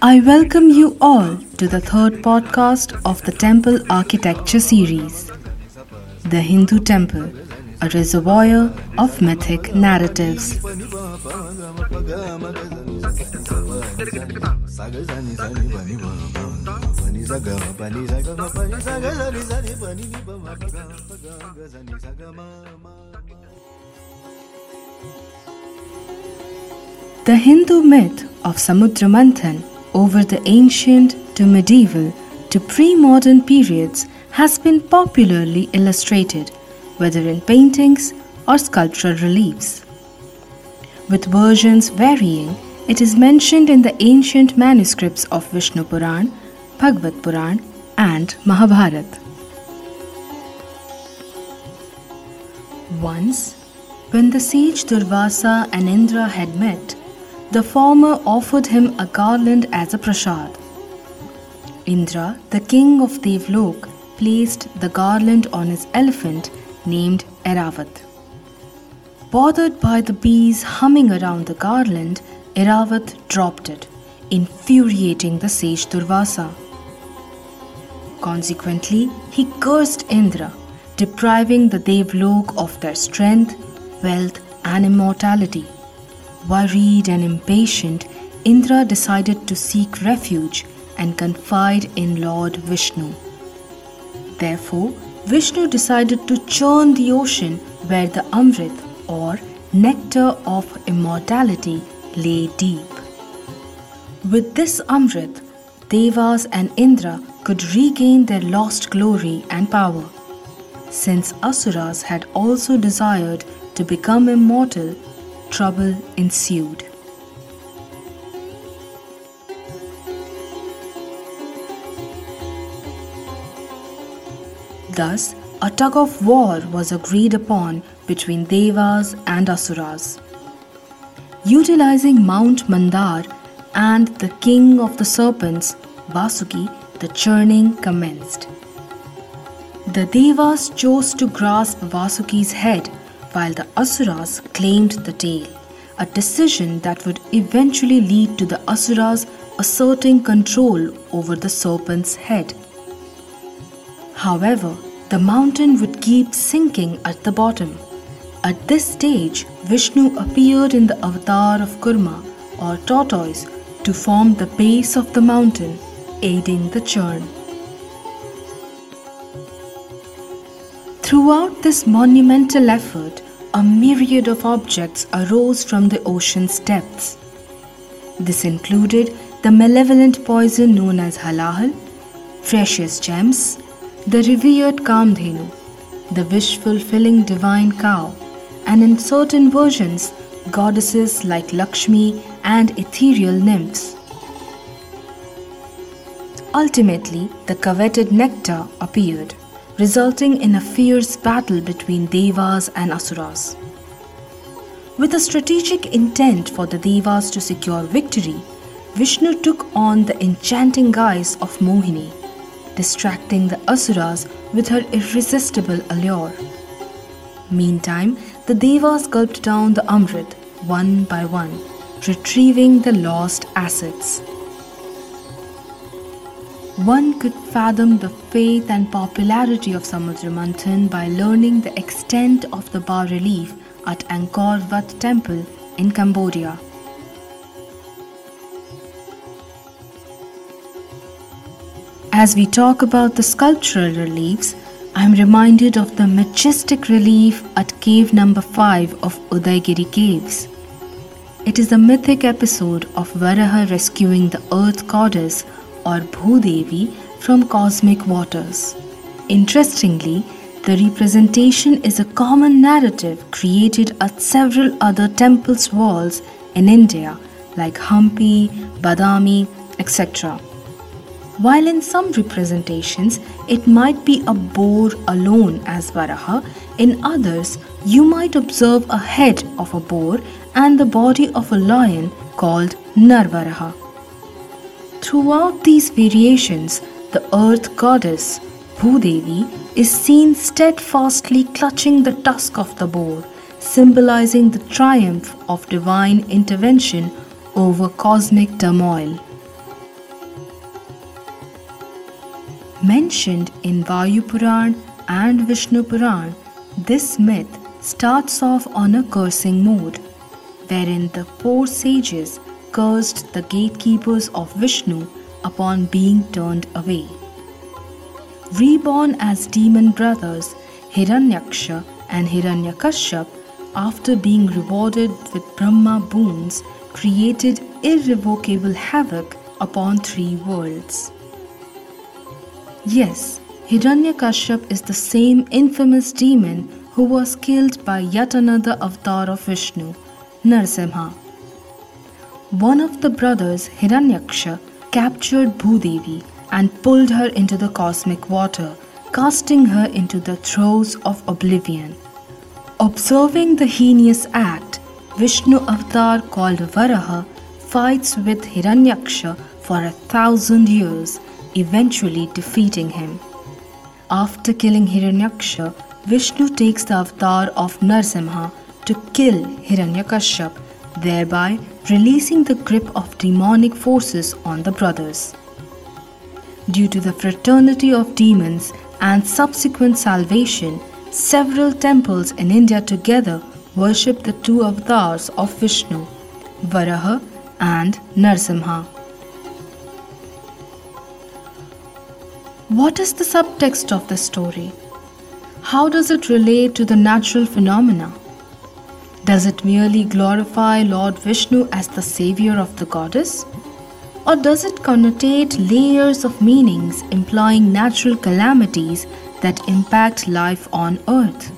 I welcome you all to the third podcast of the Temple Architecture series. The Hindu Temple, a reservoir of mythic narratives. The Hindu myth of Samudra Manthan over the ancient to medieval to pre-modern periods has been popularly illustrated, whether in paintings or sculptural reliefs. With versions varying, it is mentioned in the ancient manuscripts of Vishnu Puran, Bhagavad Puran, and Mahabharata. Once, when the sage Durvasa and Indra had met, the former offered him a garland as a prasad. Indra, the king of Devlok, placed the garland on his elephant named Airavat. Bothered by the bees humming around the garland, Airavat dropped it, infuriating the sage Durvasa. Consequently, he cursed Indra, depriving the Devlok of their strength, wealth, and immortality. Worried and impatient, Indra decided to seek refuge and confide in Lord Vishnu. Therefore, Vishnu decided to churn the ocean where the Amrit or nectar of immortality lay deep. With this Amrit, Devas and Indra could regain their lost glory and power. Since Asuras had also desired to become immortal, trouble ensued. Thus, a tug of war was agreed upon between Devas and Asuras. Utilizing Mount Mandar and the king of the serpents, Vasuki, the churning commenced. The Devas chose to grasp Vasuki's head while the Asuras claimed the tail, a decision that would eventually lead to the Asuras asserting control over the serpent's head. However, the mountain would keep sinking at the bottom. At this stage, Vishnu appeared in the avatar of Kurma or tortoise to form the base of the mountain, aiding the churn. Throughout this monumental effort, a myriad of objects arose from the ocean's depths. This included the malevolent poison known as halahal, precious gems, the revered Kamdhenu, the wish fulfilling divine cow, and in certain versions, goddesses like Lakshmi and ethereal nymphs. Ultimately, the coveted nectar appeared, resulting in a fierce battle between Devas and Asuras. With a strategic intent for the Devas to secure victory, Vishnu took on the enchanting guise of Mohini distracting the Asuras with her irresistible allure. Meantime, the Devas gulped down the Amrit one by one, retrieving the lost assets. One could fathom the faith and popularity of Samudra Manthan by learning the extent of the bas relief at Angkor Wat Temple in Cambodia. As we talk about the sculptural reliefs, I am reminded of the majestic relief at cave number 5 of Udaigiri Caves. It is a mythic episode of Varaha rescuing the earth goddess or Bhudevi from cosmic waters. Interestingly, the representation is a common narrative created at several other temples' walls in India like Hampi, Badami, etc. While in some representations it might be a boar alone as Varaha, in others you might observe a head of a boar and the body of a lion called Narvaraha. Throughout these variations, the earth goddess, Bhudevi is seen steadfastly clutching the tusk of the boar, symbolizing the triumph of divine intervention over cosmic turmoil. Mentioned in Vayu Puran and Vishnu Puran, this myth starts off on a cursing mode, wherein the four sages cursed the gatekeepers of Vishnu upon being turned away. Reborn as demon brothers Hiranyaksha and Hiranyakashyap, after being rewarded with Brahma boons, created irrevocable havoc upon three worlds. Yes, Hiranyakashyap is the same infamous demon who was killed by yet another avatar of Vishnu, Narsimha. One of the brothers, Hiranyaksha, captured Bhudevi and pulled her into the cosmic water, casting her into the throes of oblivion. Observing the heinous act, Vishnu avatar called Varaha fights with Hiranyaksha for a thousand years, eventually defeating him. After killing Hiranyaksha, Vishnu takes the avatar of Narsimha to kill Hiranyakashyap, thereby releasing the grip of demonic forces on the brothers. Due to the fraternity of demons and subsequent salvation, several temples in India together worship the two avatars of Vishnu, Varaha and Narsimha. What is the subtext of the story? How does it relate to the natural phenomena? Does it merely glorify Lord Vishnu as the savior of the goddess? Or does it connotate layers of meanings implying natural calamities that impact life on earth?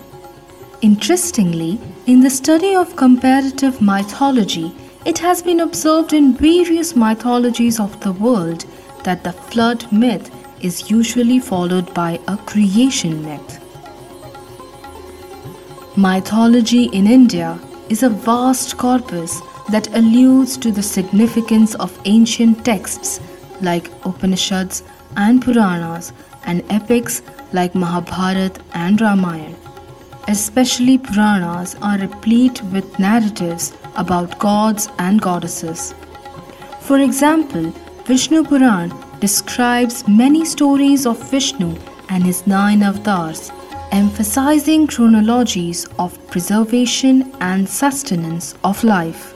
Interestingly, in the study of comparative mythology, it has been observed in various mythologies of the world that the flood myth is usually followed by a creation myth. Mythology in India is a vast corpus that alludes to the significance of ancient texts like Upanishads and Puranas and epics like Mahabharata and Ramayana. Especially Puranas are replete with narratives about gods and goddesses. For example, Vishnu Puran describes many stories of Vishnu and his nine avatars emphasizing chronologies of preservation and sustenance of life.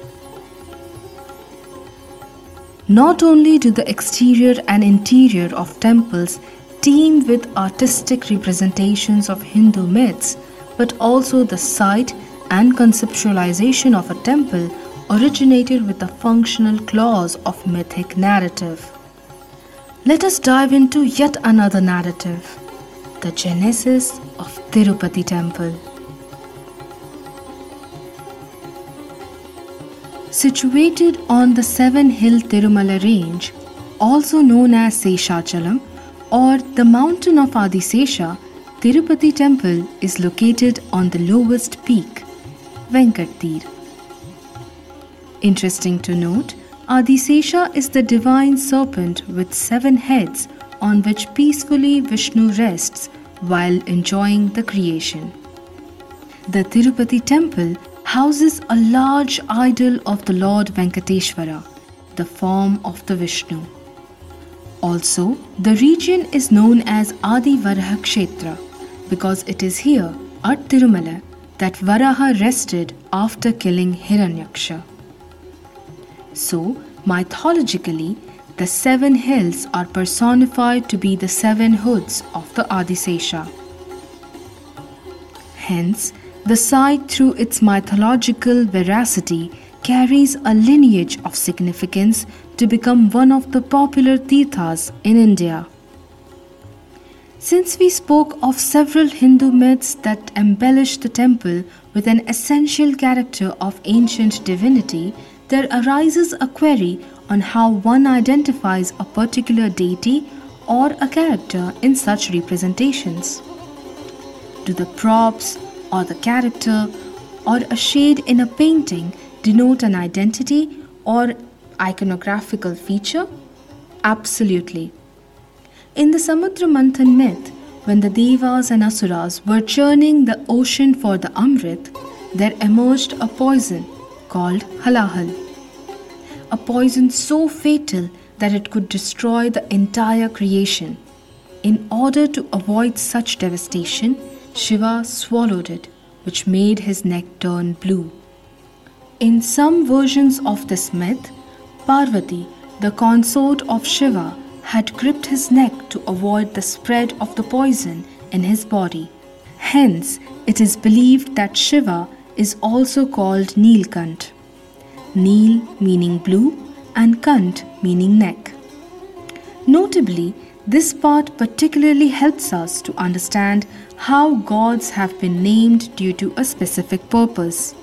Not only do the exterior and interior of temples teem with artistic representations of Hindu myths, but also the site and conceptualization of a temple originated with the functional clause of mythic narrative. Let us dive into yet another narrative the genesis of Tirupati temple. Situated on the seven hill Tirumala range, also known as Seshachalam or the mountain of Adisesha, Tirupati temple is located on the lowest peak, Venkatir. Interesting to note, Adisesha is the divine serpent with seven heads on which peacefully Vishnu rests while enjoying the creation. The Tirupati temple houses a large idol of the Lord Venkateshwara, the form of the Vishnu. Also, the region is known as Adi Varaha Kshetra because it is here at Tirumala that Varaha rested after killing Hiranyaksha. So, mythologically, the seven hills are personified to be the seven hoods of the Adisesha. Hence, the site, through its mythological veracity, carries a lineage of significance to become one of the popular tirthas in India. Since we spoke of several Hindu myths that embellish the temple with an essential character of ancient divinity, there arises a query on how one identifies a particular deity or a character in such representations. Do the props or the character or a shade in a painting denote an identity or iconographical feature? Absolutely. In the Samudra Manthan myth, when the Devas and Asuras were churning the ocean for the Amrit, there emerged a poison called Halahal. A poison so fatal that it could destroy the entire creation. In order to avoid such devastation, Shiva swallowed it, which made his neck turn blue. In some versions of this myth, Parvati, the consort of Shiva, had gripped his neck to avoid the spread of the poison in his body. Hence, it is believed that Shiva is also called Neelkant. Neel meaning blue and Kant meaning neck. Notably, this part particularly helps us to understand how gods have been named due to a specific purpose.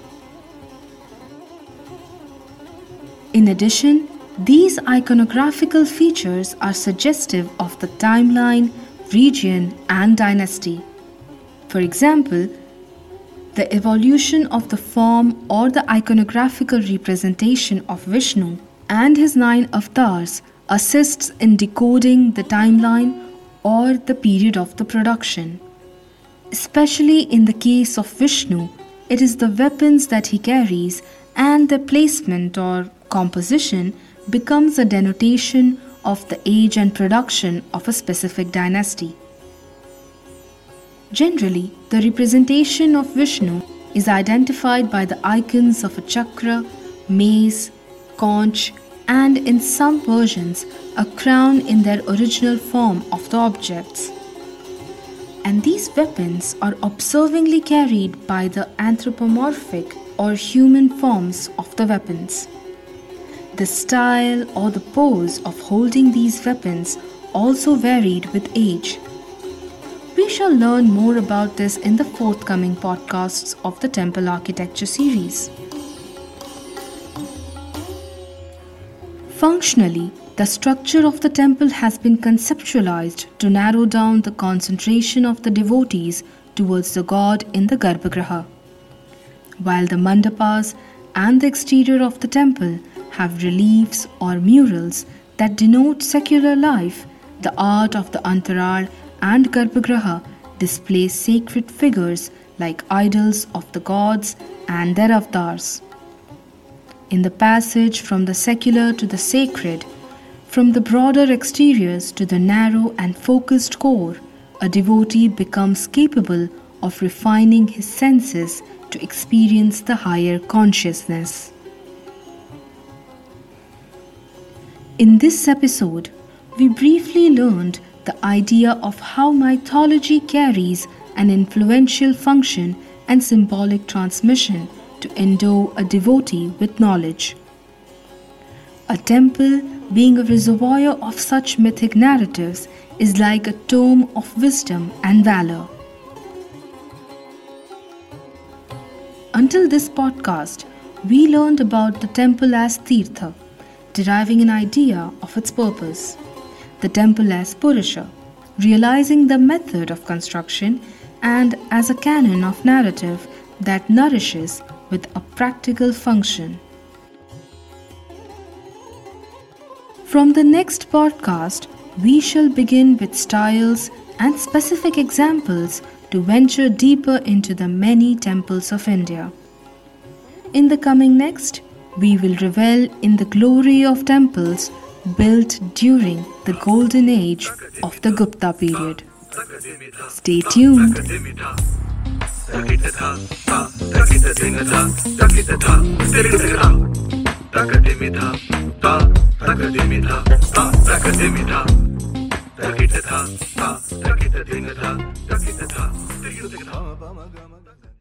In addition, these iconographical features are suggestive of the timeline, region, and dynasty. For example, the evolution of the form or the iconographical representation of Vishnu and his nine avatars assists in decoding the timeline or the period of the production. Especially in the case of Vishnu, it is the weapons that he carries and their placement or composition becomes a denotation of the age and production of a specific dynasty. Generally, the representation of Vishnu is identified by the icons of a chakra, mace, conch, and in some versions, a crown in their original form of the objects. And these weapons are observingly carried by the anthropomorphic or human forms of the weapons. The style or the pose of holding these weapons also varied with age. We shall learn more about this in the forthcoming podcasts of the Temple Architecture series. Functionally, the structure of the temple has been conceptualized to narrow down the concentration of the devotees towards the god in the Garbhagriha. While the mandapas and the exterior of the temple have reliefs or murals that denote secular life, the art of the Antaral and Garbhagriha displays sacred figures like idols of the gods and their avatars. In the passage from the secular to the sacred, from the broader exteriors to the narrow and focused core, a devotee becomes capable of refining his senses to experience the higher consciousness. In this episode, we briefly learned the idea of how mythology carries an influential function and symbolic transmission to endow a devotee with knowledge. A temple, being a reservoir of such mythic narratives, is like a tome of wisdom and valor. Until this podcast, we learned about the temple as Tirtha deriving an idea of its purpose. The temple as Purusha, realizing the method of construction, and as a canon of narrative that nourishes with a practical function. From the next podcast, we shall begin with styles and specific examples to venture deeper into the many temples of India. In the coming next, we will revel in the glory of temples built during the golden age of the Gupta period. Stay tuned.